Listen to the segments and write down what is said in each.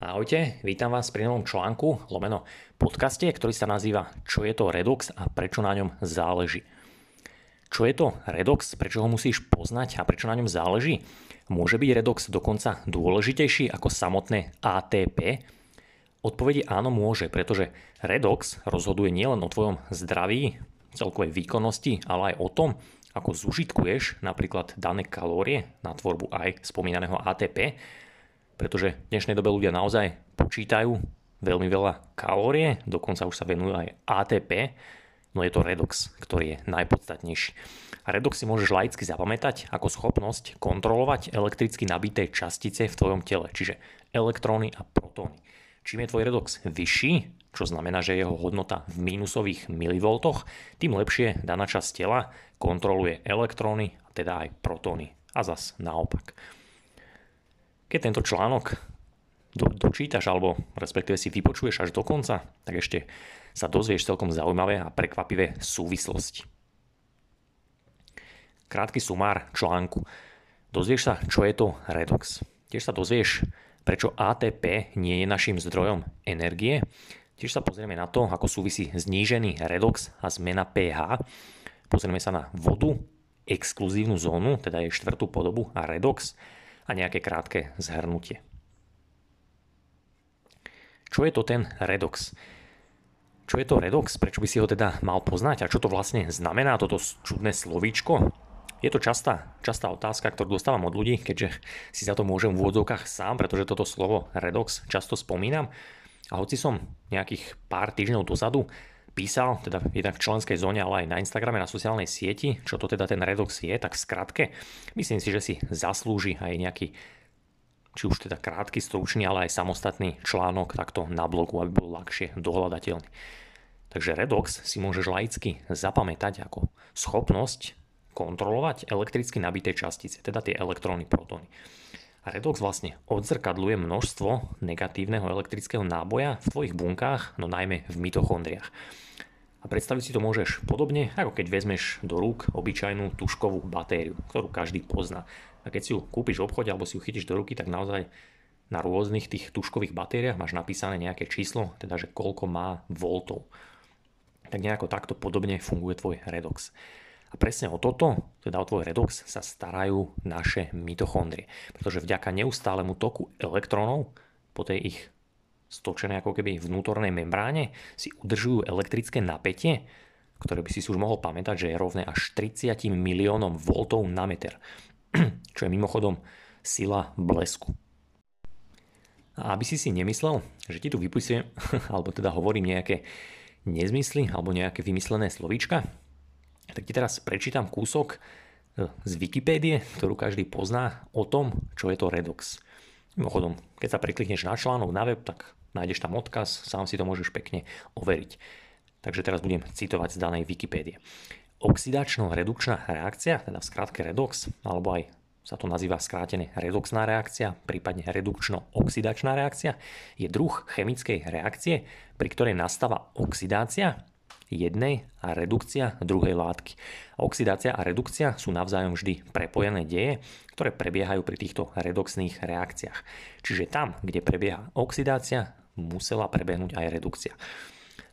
Ahojte, vítam vás pri novom článku, lomeno podcaste, ktorý sa nazýva Čo je to Redox a prečo na ňom záleží. Čo je to Redox, prečo ho musíš poznať a prečo na ňom záleží? Môže byť Redox dokonca dôležitejší ako samotné ATP? Odpovede áno môže, pretože Redox rozhoduje nielen o tvojom zdraví, celkovej výkonnosti, ale aj o tom, ako zužitkuješ napríklad dané kalórie na tvorbu aj spomínaného ATP, pretože v dnešnej dobe ľudia naozaj počítajú veľmi veľa kalórie, dokonca už sa venujú aj ATP, no je to redox, ktorý je najpodstatnejší. A redox si môžeš laicky zapamätať ako schopnosť kontrolovať elektricky nabité častice v tvojom tele, čiže elektróny a protóny. Čím je tvoj redox vyšší, čo znamená, že jeho hodnota v mínusových milivoltoch, tým lepšie daná časť tela kontroluje elektróny, teda aj protóny. A zas naopak. Keď tento článok do, dočítaš alebo respektíve si vypočuješ až do konca, tak ešte sa dozvieš celkom zaujímavé a prekvapivé súvislosti. Krátky sumár článku. Dozvieš sa, čo je to redox. Tiež sa dozvieš, prečo ATP nie je našim zdrojom energie. Tiež sa pozrieme na to, ako súvisí znížený redox a zmena pH. Pozrieme sa na vodu, exkluzívnu zónu, teda jej štvrtú podobu a redox a nejaké krátke zhrnutie. Čo je to ten redox? Čo je to redox? Prečo by si ho teda mal poznať? A čo to vlastne znamená, toto čudné slovíčko? Je to častá, častá otázka, ktorú dostávam od ľudí, keďže si za to môžem v úvodzovkách sám, pretože toto slovo redox často spomínam. A hoci som nejakých pár týždňov dozadu písal, teda jednak v členskej zóne, ale aj na Instagrame, na sociálnej sieti, čo to teda ten Redox je, tak v skratke, myslím si, že si zaslúži aj nejaký či už teda krátky, stručný, ale aj samostatný článok takto na blogu, aby bol ľahšie dohľadateľný. Takže Redox si môžeš laicky zapamätať ako schopnosť kontrolovať elektricky nabité častice, teda tie elektróny, protóny. Redox vlastne odzrkadluje množstvo negatívneho elektrického náboja v tvojich bunkách, no najmä v mitochondriách. A predstaviť si to môžeš podobne, ako keď vezmeš do rúk obyčajnú tuškovú batériu, ktorú každý pozná. A keď si ju kúpiš v obchode alebo si ju chytíš do ruky, tak naozaj na rôznych tých tuškových batériách máš napísané nejaké číslo, teda že koľko má voltov. Tak nejako takto podobne funguje tvoj redox. A presne o toto, teda o tvoj redox, sa starajú naše mitochondrie. Pretože vďaka neustálemu toku elektrónov po tej ich stočenej ako keby vnútornej membráne si udržujú elektrické napätie, ktoré by si už mohol pamätať, že je rovné až 30 miliónom voltov na meter. Čo je mimochodom sila blesku. A aby si si nemyslel, že ti tu vypisujem, alebo teda hovorím nejaké nezmysly alebo nejaké vymyslené slovíčka, tak ti teraz prečítam kúsok e, z Wikipédie, ktorú každý pozná o tom, čo je to redox. Mimochodom, keď sa preklikneš na článok na web, tak nájdeš tam odkaz, sám si to môžeš pekne overiť. Takže teraz budem citovať z danej Wikipédie. Oxidačno-redukčná reakcia, teda v skratke redox, alebo aj sa to nazýva skrátené redoxná reakcia, prípadne redukčno-oxidačná reakcia, je druh chemickej reakcie, pri ktorej nastáva oxidácia jednej a redukcia druhej látky. Oxidácia a redukcia sú navzájom vždy prepojené deje, ktoré prebiehajú pri týchto redoxných reakciách. Čiže tam, kde prebieha oxidácia, musela prebehnúť aj redukcia.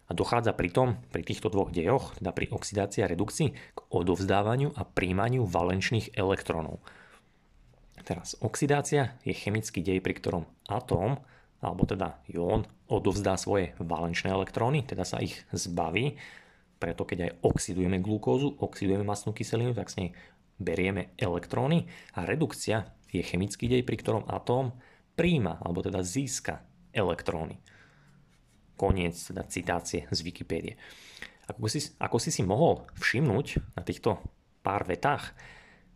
A dochádza pritom pri týchto dvoch dejoch, teda pri oxidácii a redukcii, k odovzdávaniu a príjmaniu valenčných elektrónov. Teraz oxidácia je chemický dej, pri ktorom atóm alebo teda jón, odovzdá svoje valenčné elektróny, teda sa ich zbaví. Preto keď aj oxidujeme glukózu, oxidujeme masnú kyselinu, tak s nej berieme elektróny a redukcia je chemický dej, pri ktorom atóm príjma, alebo teda získa elektróny. Koniec teda citácie z Wikipédie. Ako si, ako si si mohol všimnúť na týchto pár vetách,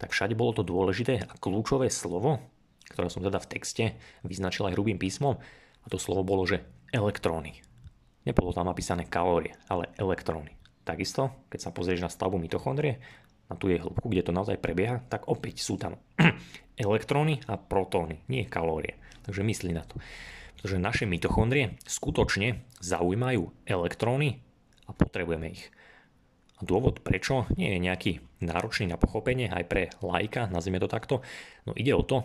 tak všade bolo to dôležité a kľúčové slovo, ktoré som teda v texte vyznačil aj hrubým písmom. A to slovo bolo, že elektróny. Nebolo tam napísané kalórie, ale elektróny. Takisto, keď sa pozrieš na stavbu mitochondrie, na tú jej hĺbku, kde to naozaj prebieha, tak opäť sú tam elektróny a protóny, nie kalórie. Takže myslí na to. Pretože naše mitochondrie skutočne zaujímajú elektróny a potrebujeme ich. A dôvod prečo nie je nejaký náročný na pochopenie aj pre lajka, nazvime to takto, no ide o to,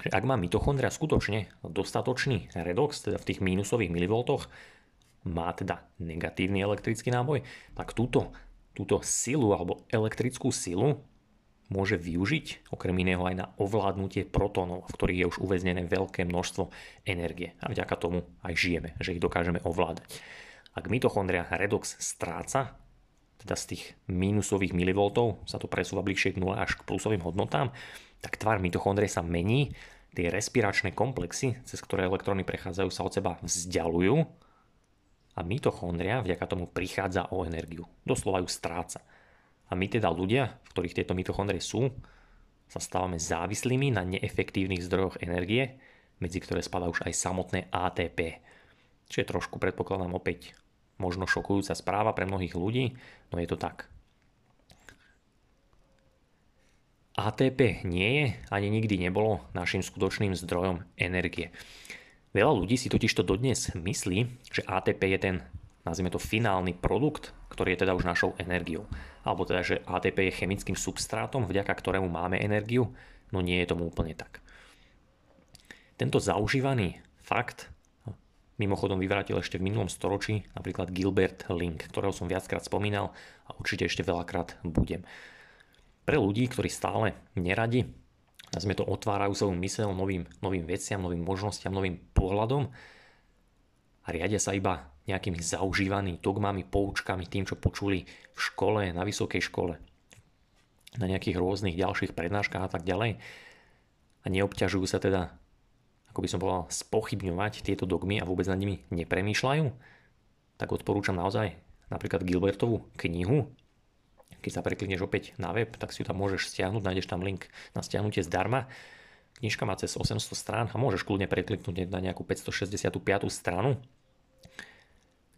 že ak má mitochondria skutočne dostatočný redox, teda v tých mínusových milivoltoch, má teda negatívny elektrický náboj, tak túto, túto silu alebo elektrickú silu môže využiť okrem iného aj na ovládnutie protónov, v ktorých je už uväznené veľké množstvo energie. A vďaka tomu aj žijeme, že ich dokážeme ovládať. Ak mitochondria redox stráca, teda z tých mínusových milivoltov sa to presúva bližšie k 0 až k plusovým hodnotám, tak tvar mitochondrie sa mení, tie respiračné komplexy, cez ktoré elektróny prechádzajú, sa od seba vzdialujú a mitochondria vďaka tomu prichádza o energiu. Doslova ju stráca. A my teda ľudia, v ktorých tieto mitochondrie sú, sa stávame závislými na neefektívnych zdrojoch energie, medzi ktoré spadá už aj samotné ATP. Čo je trošku, predpokladám, opäť možno šokujúca správa pre mnohých ľudí, no je to tak. ATP nie je ani nikdy nebolo našim skutočným zdrojom energie. Veľa ľudí si totiž to dodnes myslí, že ATP je ten, nazvime to, finálny produkt, ktorý je teda už našou energiou. Alebo teda, že ATP je chemickým substrátom, vďaka ktorému máme energiu, no nie je tomu úplne tak. Tento zaužívaný fakt mimochodom vyvrátil ešte v minulom storočí napríklad Gilbert Link, ktorého som viackrát spomínal a určite ešte veľakrát budem. Pre ľudí, ktorí stále neradi, sme to otvárajú svoju mysel novým, novým veciam, novým možnostiam, novým pohľadom a riadia sa iba nejakými zaužívanými dogmami, poučkami, tým, čo počuli v škole, na vysokej škole, na nejakých rôznych ďalších prednáškach a tak ďalej. A neobťažujú sa teda, ako by som povedal, spochybňovať tieto dogmy a vôbec nad nimi nepremýšľajú, tak odporúčam naozaj napríklad Gilbertovú knihu keď sa preklikneš opäť na web, tak si ju tam môžeš stiahnuť, nájdeš tam link na stiahnutie zdarma. Knižka má cez 800 strán a môžeš kľudne prekliknúť na nejakú 565. stranu,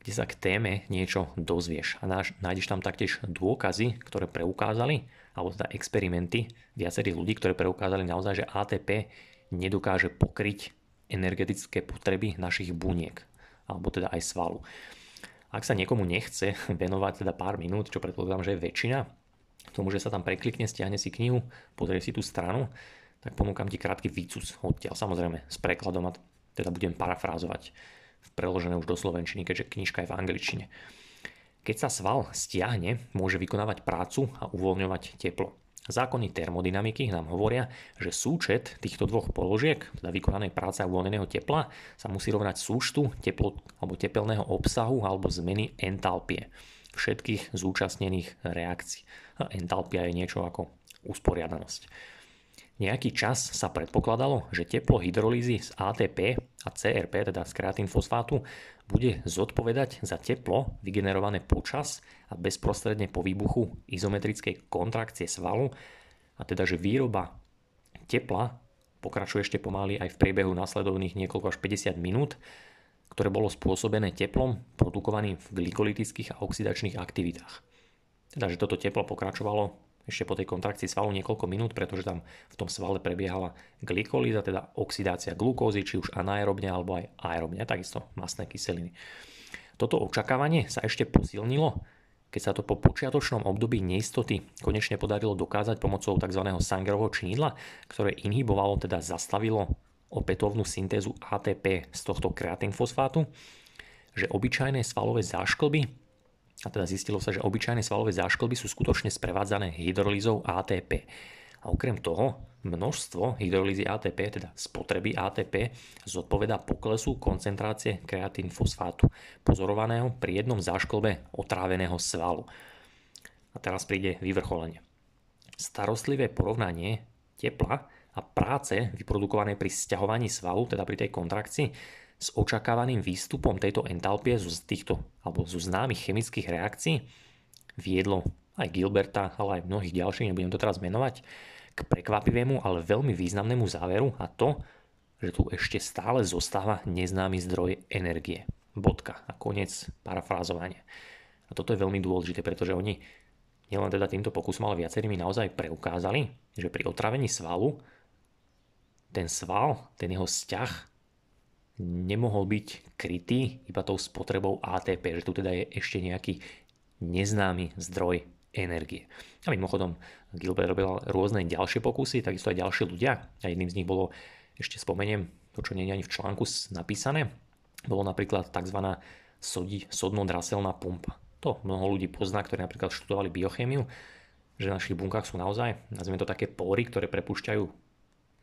kde sa k téme niečo dozvieš. A nájdeš tam taktiež dôkazy, ktoré preukázali, alebo teda experimenty viacerých ľudí, ktoré preukázali naozaj, že ATP nedokáže pokryť energetické potreby našich buniek, alebo teda aj svalu. Ak sa niekomu nechce venovať teda pár minút, čo predpokladám, že je väčšina, tomu, že sa tam preklikne, stiahne si knihu, pozrie si tú stranu, tak ponúkam ti krátky výcus odtiaľ, samozrejme s prekladom a teda budem parafrázovať preložené už do slovenčiny, keďže knižka je v angličtine. Keď sa sval stiahne, môže vykonávať prácu a uvoľňovať teplo. Zákony termodynamiky nám hovoria, že súčet týchto dvoch položiek, teda vykonanej práce a uvoľneného tepla, sa musí rovnať súčtu teplo, alebo tepelného obsahu alebo zmeny entalpie všetkých zúčastnených reakcií. A entalpia je niečo ako usporiadanosť. Nejaký čas sa predpokladalo, že teplo hydrolízy z ATP a CRP, teda z kreatín fosfátu, bude zodpovedať za teplo vygenerované počas a bezprostredne po výbuchu izometrickej kontrakcie svalu a teda, že výroba tepla pokračuje ešte pomaly aj v priebehu nasledovných niekoľko až 50 minút, ktoré bolo spôsobené teplom produkovaným v glykolytických a oxidačných aktivitách. Teda, že toto teplo pokračovalo ešte po tej kontrakcii svalu niekoľko minút, pretože tam v tom svale prebiehala glykolíza, teda oxidácia glukózy, či už anaerobne alebo aj aerobne, takisto masné kyseliny. Toto očakávanie sa ešte posilnilo, keď sa to po počiatočnom období neistoty konečne podarilo dokázať pomocou tzv. Sangerovho činidla, ktoré inhibovalo, teda zastavilo opätovnú syntézu ATP z tohto kreatínfosfátu, že obyčajné svalové zášklby a teda zistilo sa, že obyčajné svalové zášklby sú skutočne sprevádzané hydrolízou ATP. A okrem toho množstvo hydrolízy ATP, teda spotreby ATP, zodpoveda poklesu koncentrácie kreatín fosfátu, pozorovaného pri jednom zášklbe otráveného svalu. A teraz príde vyvrcholenie. Starostlivé porovnanie tepla a práce vyprodukované pri sťahovaní svalu, teda pri tej kontrakcii, s očakávaným výstupom tejto entalpie z týchto alebo zo známych chemických reakcií viedlo aj Gilberta, ale aj mnohých ďalších, nebudem to teraz menovať, k prekvapivému, ale veľmi významnému záveru a to, že tu ešte stále zostáva neznámy zdroj energie. Bodka a koniec parafrázovania. A toto je veľmi dôležité, pretože oni nielen teda týmto pokusom, ale viacerými naozaj preukázali, že pri otravení svalu ten sval, ten jeho vzťah nemohol byť krytý iba tou spotrebou ATP, že tu teda je ešte nejaký neznámy zdroj energie. A mimochodom, Gilbert robil rôzne ďalšie pokusy, takisto aj ďalšie ľudia. A jedným z nich bolo ešte spomeniem to, čo nie je ani v článku napísané, bolo napríklad tzv. sodno-draselná pumpa. To mnoho ľudí pozná, ktorí napríklad študovali biochémiu, že v našich bunkách sú naozaj, nazvime to také pory, ktoré prepúšťajú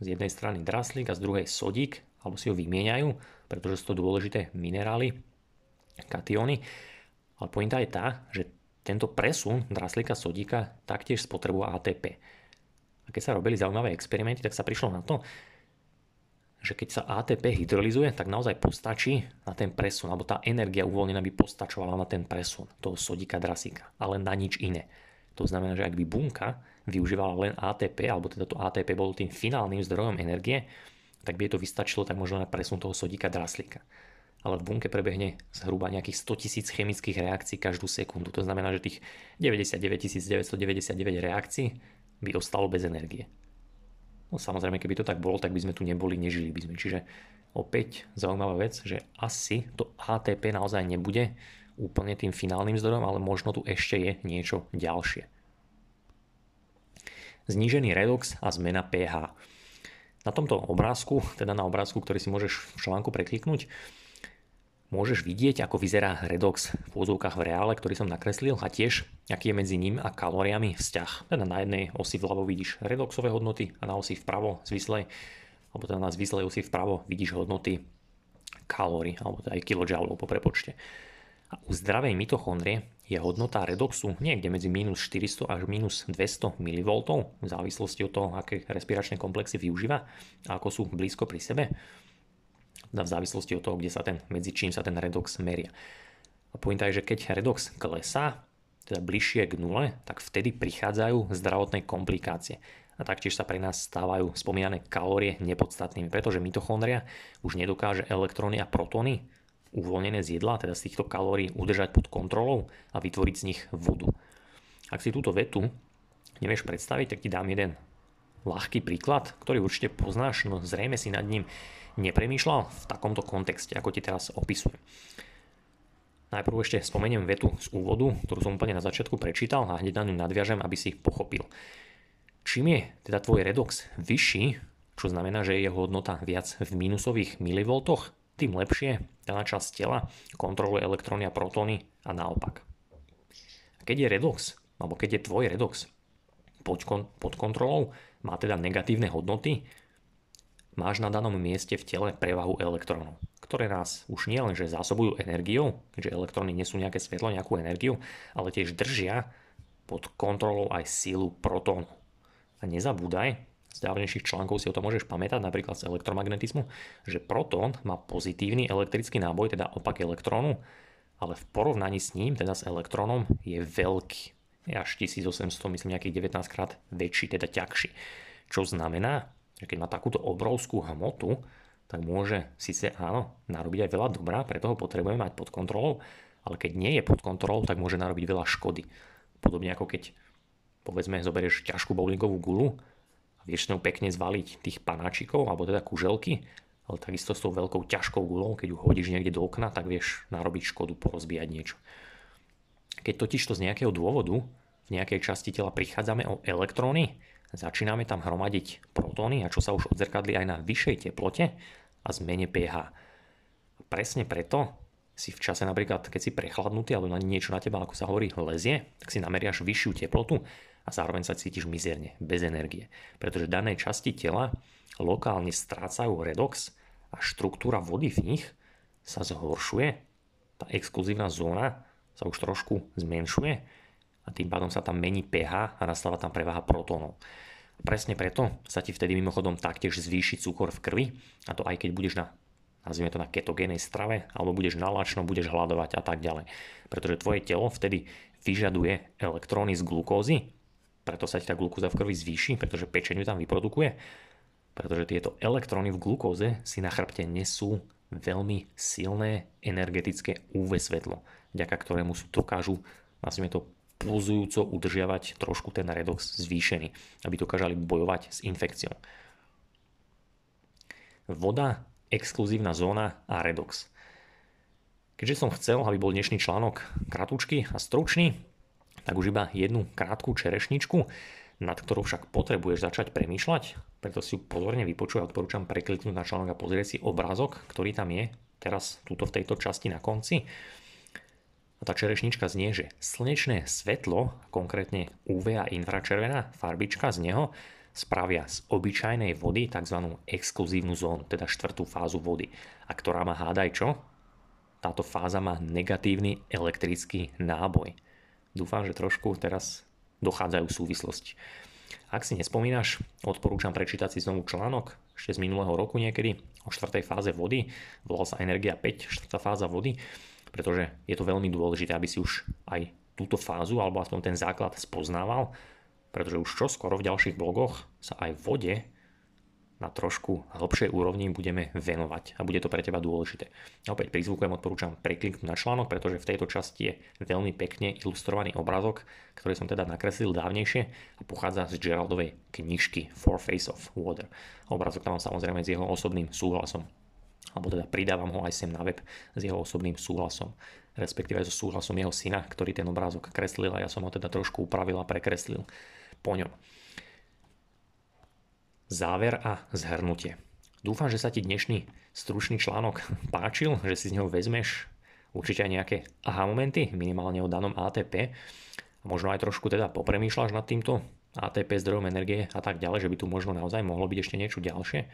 z jednej strany draslík a z druhej sodík, alebo si ho vymieňajú, pretože sú to dôležité minerály, katióny. Ale pointa je tá, že tento presun draslíka sodíka taktiež spotrebuje ATP. A keď sa robili zaujímavé experimenty, tak sa prišlo na to, že keď sa ATP hydrolyzuje, tak naozaj postačí na ten presun, alebo tá energia uvoľnená by postačovala na ten presun toho sodíka drasíka, ale na nič iné. To znamená, že ak by bunka využívala len ATP, alebo teda to ATP bolo tým finálnym zdrojom energie, tak by je to vystačilo tak možno na presun toho sodíka draslíka. Ale v bunke prebehne zhruba nejakých 100 tisíc chemických reakcií každú sekundu. To znamená, že tých 99 999 reakcií by ostalo bez energie. No samozrejme, keby to tak bolo, tak by sme tu neboli, nežili by sme. Čiže opäť zaujímavá vec, že asi to ATP naozaj nebude úplne tým finálnym zdrojom, ale možno tu ešte je niečo ďalšie. Znížený redox a zmena pH. Na tomto obrázku, teda na obrázku, ktorý si môžeš v článku prekliknúť, môžeš vidieť, ako vyzerá redox v úzovkách v reále, ktorý som nakreslil a tiež, aký je medzi ním a kalóriami vzťah. Teda na jednej osi vľavo vidíš redoxové hodnoty a na osi vpravo zvislej, alebo teda na zvislej osi vpravo vidíš hodnoty kalórií, alebo teda aj kilojoulov po prepočte. A u zdravej mitochondrie je hodnota redoxu niekde medzi minus 400 až minus 200 mV v závislosti od toho, aké respiračné komplexy využíva a ako sú blízko pri sebe v závislosti od toho, kde sa ten, medzi čím sa ten redox meria. A pointa je, že keď redox klesá, teda bližšie k nule, tak vtedy prichádzajú zdravotné komplikácie. A taktiež sa pre nás stávajú spomínané kalórie nepodstatnými, pretože mitochondria už nedokáže elektróny a protóny uvoľnené z jedla, teda z týchto kalórií udržať pod kontrolou a vytvoriť z nich vodu. Ak si túto vetu nevieš predstaviť, tak ti dám jeden ľahký príklad, ktorý určite poznáš, no zrejme si nad ním nepremýšľal v takomto kontexte, ako ti teraz opisujem. Najprv ešte spomeniem vetu z úvodu, ktorú som úplne na začiatku prečítal a hneď na ňu nadviažem, aby si pochopil. Čím je teda tvoj redox vyšší, čo znamená, že je jeho hodnota viac v minusových milivoltoch, tým lepšie daná časť tela kontroluje elektróny a protóny a naopak. Keď je redox, alebo keď je tvoj redox pod, pod kontrolou, má teda negatívne hodnoty, máš na danom mieste v tele prevahu elektrónov, ktoré nás už nielenže zásobujú energiou, keďže elektróny nesú nejaké svetlo, nejakú energiu, ale tiež držia pod kontrolou aj sílu protónu. A nezabúdaj, z dávnejších článkov si o tom môžeš pamätať, napríklad z elektromagnetizmu, že protón má pozitívny elektrický náboj, teda opak elektrónu, ale v porovnaní s ním, teda s elektrónom, je veľký. Je až 1800, myslím nejakých 19 krát väčší, teda ťažší. Čo znamená, že keď má takúto obrovskú hmotu, tak môže síce áno, narobiť aj veľa dobrá, preto ho potrebujeme mať pod kontrolou, ale keď nie je pod kontrolou, tak môže narobiť veľa škody. Podobne ako keď povedzme zoberieš ťažkú bowlingovú gulu vieš ňou pekne zvaliť tých panáčikov alebo teda kuželky, ale takisto s tou veľkou ťažkou gulou, keď ju hodíš niekde do okna, tak vieš narobiť škodu, porozbíjať niečo. Keď totiž to z nejakého dôvodu v nejakej časti tela prichádzame o elektróny, začíname tam hromadiť protóny a čo sa už odzrkadli aj na vyššej teplote a zmene pH. Presne preto si v čase napríklad, keď si prechladnutý alebo na niečo na teba, ako sa hovorí, lezie, tak si nameriaš vyššiu teplotu a zároveň sa cítiš mizerne, bez energie. Pretože dané časti tela lokálne strácajú redox a štruktúra vody v nich sa zhoršuje, tá exkluzívna zóna sa už trošku zmenšuje a tým pádom sa tam mení pH a nastáva tam prevaha protónov. Presne preto sa ti vtedy mimochodom taktiež zvýši cukor v krvi a to aj keď budeš na nazvime to na ketogénej strave, alebo budeš nalačno, budeš hľadovať a tak ďalej. Pretože tvoje telo vtedy vyžaduje elektróny z glukózy, preto sa ti tá glukóza v krvi zvýši, pretože pečeň ju tam vyprodukuje, pretože tieto elektróny v glukóze si na chrbte nesú veľmi silné energetické UV svetlo, vďaka ktorému sú dokážu, nazvime to pulzujúco udržiavať trošku ten redox zvýšený, aby dokážali bojovať s infekciou. Voda, exkluzívna zóna a redox. Keďže som chcel, aby bol dnešný článok kratučký a stručný, tak už iba jednu krátku čerešničku. nad ktorou však potrebuješ začať premýšľať, preto si ju pozorne vypočuj a odporúčam prekliknúť na článok a pozrieť si obrázok, ktorý tam je teraz túto v tejto časti na konci. A tá čerešnička znie, že slnečné svetlo, konkrétne UV a infračervená farbička z neho, spravia z obyčajnej vody tzv. exkluzívnu zónu, teda štvrtú fázu vody. A ktorá má hádaj čo? Táto fáza má negatívny elektrický náboj. Dúfam, že trošku teraz dochádzajú súvislosti. Ak si nespomínaš, odporúčam prečítať si znovu článok ešte z minulého roku niekedy o štvrtej fáze vody. Volal sa Energia 5, štvrtá fáza vody, pretože je to veľmi dôležité, aby si už aj túto fázu, alebo aspoň ten základ spoznával, pretože už čoskoro v ďalších blogoch sa aj vode na trošku hlbšej úrovni budeme venovať a bude to pre teba dôležité. A opäť pri zvuku odporúčam prekliknúť na článok, pretože v tejto časti je veľmi pekne ilustrovaný obrazok, ktorý som teda nakreslil dávnejšie a pochádza z Geraldovej knižky Four Face of Water. Obrazok tam mám samozrejme s jeho osobným súhlasom alebo teda pridávam ho aj sem na web s jeho osobným súhlasom, respektíve so súhlasom jeho syna, ktorý ten obrázok kreslil a ja som ho teda trošku upravil a prekreslil po ňom záver a zhrnutie. Dúfam, že sa ti dnešný stručný článok páčil, že si z neho vezmeš určite aj nejaké aha momenty, minimálne o danom ATP. Možno aj trošku teda popremýšľaš nad týmto ATP zdrojom energie a tak ďalej, že by tu možno naozaj mohlo byť ešte niečo ďalšie.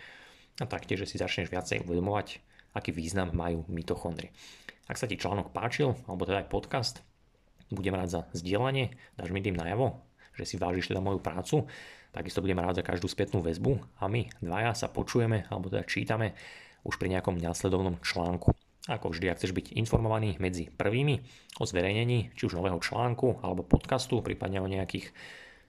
A taktiež, že si začneš viacej uvedomovať, aký význam majú mitochondrie. Ak sa ti článok páčil, alebo teda aj podcast, budem rád za zdieľanie, dáš mi tým najavo, že si vážiš teda moju prácu Takisto budem rád za každú spätnú väzbu a my dvaja sa počujeme alebo teda čítame už pri nejakom následovnom článku. Ako vždy, ak chceš byť informovaný medzi prvými o zverejnení či už nového článku alebo podcastu, prípadne o nejakých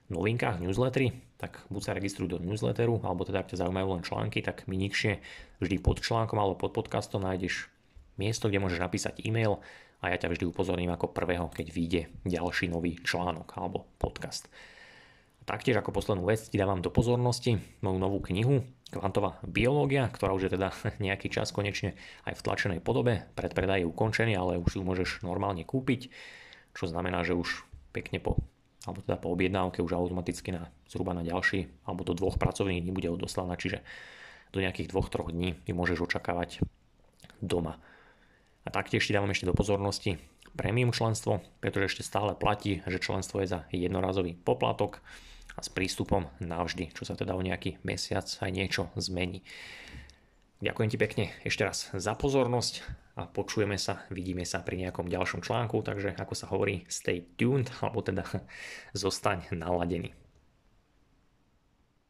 novinkách, newslettery, tak buď sa registruj do newsletteru, alebo teda ak ťa zaujímajú len články, tak mi nikšie vždy pod článkom alebo pod podcastom nájdeš miesto, kde môžeš napísať e-mail a ja ťa vždy upozorním ako prvého, keď vyjde ďalší nový článok alebo podcast. Taktiež ako poslednú vec ti dávam do pozornosti moju novú knihu Kvantová biológia, ktorá už je teda nejaký čas konečne aj v tlačenej podobe. Predpredaj je ukončený, ale už ju môžeš normálne kúpiť, čo znamená, že už pekne po alebo teda po objednávke už automaticky na zhruba na ďalší alebo do dvoch pracovných dní bude odoslaná, čiže do nejakých dvoch, troch dní ty môžeš očakávať doma. A taktiež ti dávam ešte do pozornosti premium členstvo, pretože ešte stále platí, že členstvo je za jednorazový poplatok a s prístupom navždy, čo sa teda o nejaký mesiac aj niečo zmení. Ďakujem ti pekne ešte raz za pozornosť a počujeme sa, vidíme sa pri nejakom ďalšom článku, takže ako sa hovorí, stay tuned, alebo teda zostaň naladený.